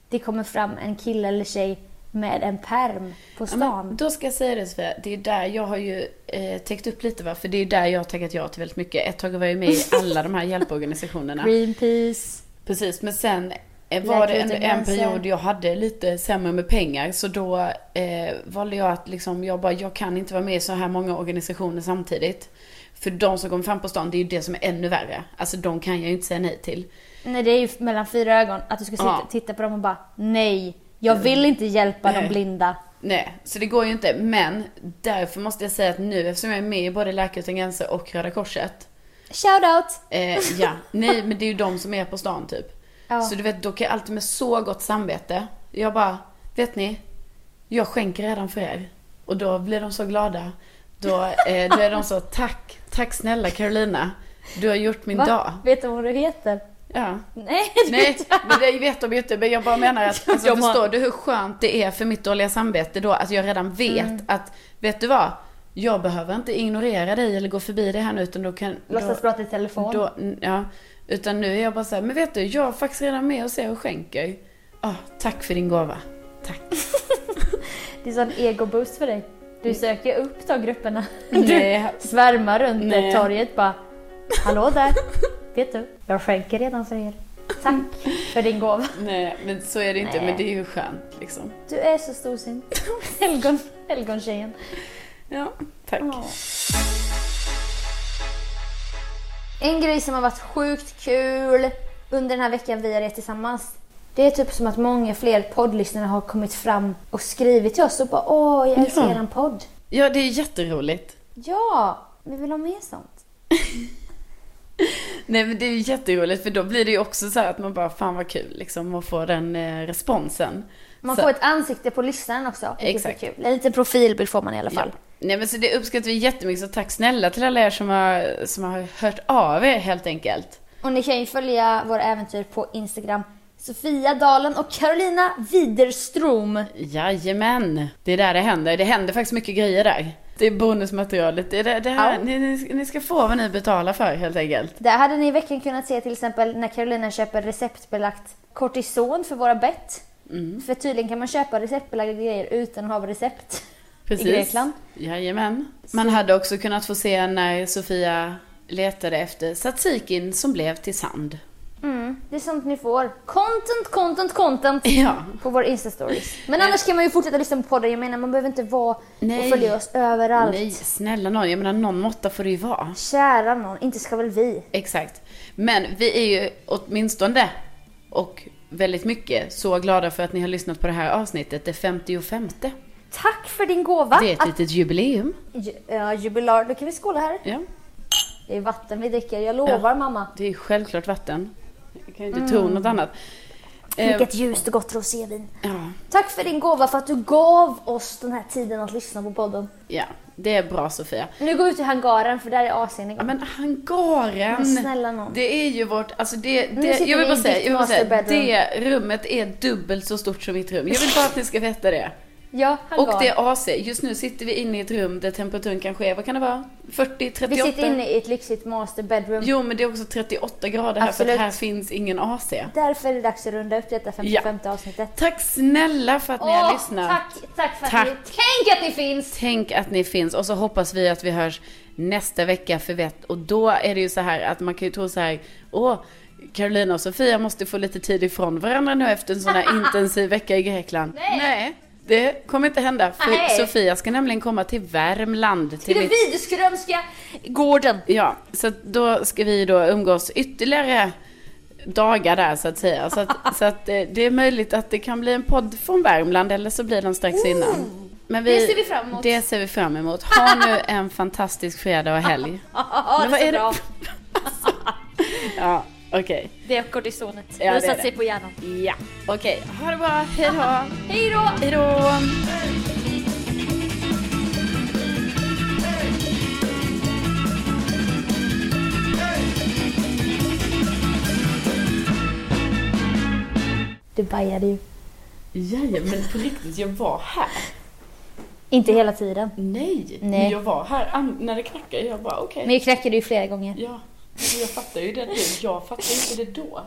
det kommer fram en kille eller tjej med en perm på Ja, stan? men då ska jag säga det Sofia, det är där jag har ju eh, täckt upp lite va, för det är där jag har taggat ja till väldigt mycket. Ett tag var jag med i alla de här hjälporganisationerna. Greenpeace. Precis, men sen eh, var det en, en period jag hade lite sämre med pengar. Så då eh, valde jag att liksom, jag bara, jag kan inte vara med i så här många organisationer samtidigt. För de som kommer fram på stan, det är ju det som är ännu värre. Alltså de kan jag ju inte säga nej till. Nej, det är ju mellan fyra ögon. Att du ska sitta, Ja. titta på dem och bara nej, jag vill inte hjälpa Nej. de blinda. Nej, så det går ju inte. Men därför måste jag säga att nu, eftersom jag är med i både Läkare Utan Gränser och Röda Korset. Shout out! Eh, ja, nej men det är ju de som är på stan typ. Ja. Så du vet, då kan jag alltid med så gott samvete, jag bara, vet ni? Jag skänker redan för er. Och då blir de så glada. Då, eh, då är de så, tack, tack snälla Carolina. Du har gjort min Va? dag. Vet du vad du heter? Ja. Nej, Nej, men det vet de ju inte. Men jag bara menar att, alltså, har- förstår du hur skönt det är för mitt dåliga samvete då att jag redan vet Mm. att, vet du vad? Jag behöver inte ignorera dig eller gå förbi dig här nu utan då kan... Låtsas prata i telefon. då, ja, utan nu är jag bara så här, men vet du, jag är faktiskt redan med och ser och skänker. Ah, tack för din gåva. Tack. Det är sån ego-boost för dig. Du söker ju upp de grupperna. Nej. Du svärmar runt. Nej. torget bara. Hallå där. Vet du, jag skänker redan för er. Tack för din gåva. Nej, men så är det inte. Nej. Men det är ju skönt liksom. Du är så storsint. Helgon, helgontjejen. Ja, tack. Ja. En grej som har varit sjukt kul under den här veckan vi har rest tillsammans. Det är typ som att många fler poddlyssnare har kommit fram och skrivit till oss och bara åh, jag älskar Ja. eran podd. Ja, det är jätteroligt. Ja, vi vill ha mer sånt. Nej men det är ju jätteroligt för då blir det ju också så att man bara, fan vad kul liksom att få den eh, responsen. Man Så- får ett ansikte på lyssnaren också. Exakt. kul. En liten profilbild får man i alla Ja. fall. Nej men så det uppskattar vi jättemycket, så tack snälla till alla er som har, som har hört av er helt enkelt. Och ni kan ju följa våra äventyr på Instagram. Sofia Dalen och Carolina Widerström. Jajamän, det är där det händer. Det händer faktiskt mycket grejer där. Det är bonusmaterialet, det det, det här, Ja. ni, ni, ska få vad ni betalar för helt enkelt. Där hade ni i veckan kunnat se till exempel när Carolina köper receptbelagt kortison för våra bett. Mm. För tydligen kan man köpa receptbelagda grejer utan att ha recept. Precis. I Grekland. Jajamän. Man hade också kunnat få se när Sofia letade efter tzatzikin som blev till sand. Mm, det är sånt ni får. Content, content, content. Ja. På våra Insta-stories. Men annars kan man ju fortsätta lyssna på podden. Jag menar man behöver inte vara Nej. och följa oss överallt. Nej, snälla nån. Jag menar någon måtta får det ju vara. Kära någon, inte ska väl vi? Exakt. Men vi är ju åtminstone, och väldigt mycket, så glada för att ni har lyssnat på det här avsnittet, det 55. Tack för din gåva. Det är ett litet jubileum. Ju- Ja, jubilar. Då kan vi skåla här. Ja, Det är vatten vi dricker, jag lovar mamma. det är självklart vatten. Jag kan ju inte tro något annat. Eh, Vilket ljust och gott rosévin. ja, Tack för din gåva, för att du gav oss den här tiden att lyssna på podden. ja, det är bra Sofia. Nu går vi ut i hangaren för där är AC'n Ja, igång. men hangaren. Men snälla nån. Det är ju vårt, alltså det, det jag vill vi bara säga, jag vill bara säga det rummet är dubbelt så stort som mitt rum. Jag vill bara att ni ska veta det. Ja, hangar. Och det är AC. Just nu sitter vi inne i ett rum där temperaturen kanske är, vad kan det vara? 40, 38? Vi sitter inne i ett lyxigt master bedroom. Jo, men det är också 38 grader här för att här finns ingen AC. Därför är det dags att runda upp detta 55 avsnittet. Tack snälla för att ni har lyssnat. tack, tack för att Tack. ni... Tänk att ni finns! Tänk att ni finns och så hoppas vi att vi hörs nästa vecka för vett. Och då är det ju så här att man kan ju tro så här, åh, Carolina och Sofia måste få lite tid ifrån varandra nu efter en sån här intensiv vecka i Grekland. Nej. Det kommer inte hända. För Nej. Sofia ska nämligen komma till Värmland. Till Till den mitt, Widerströmska gården. ja, så då ska vi då umgås ytterligare dagar där så att säga. Så att, så att eh, det är möjligt att det kan bli en podd från Värmland eller så blir den strax innan. Men Det ser vi fram emot. Det ser vi fram emot. Ha nu en fantastisk fredag och helg. Ja, Men vad så är det? bra. Ja, okej. Det är kortisonet. Ja, det har satt sig på hjärnan. Ja, okej. Ha det bra. Hej då. Hej då! Hej då. Du bajade ju. Jaja, men på riktigt, jag var här. Inte hela tiden. Nej, Nej. men jag var här när det knackade. Jag bara okej. Men jag knackade ju flera gånger. Ja, jag fattar ju det nu. Jag fattar inte det då.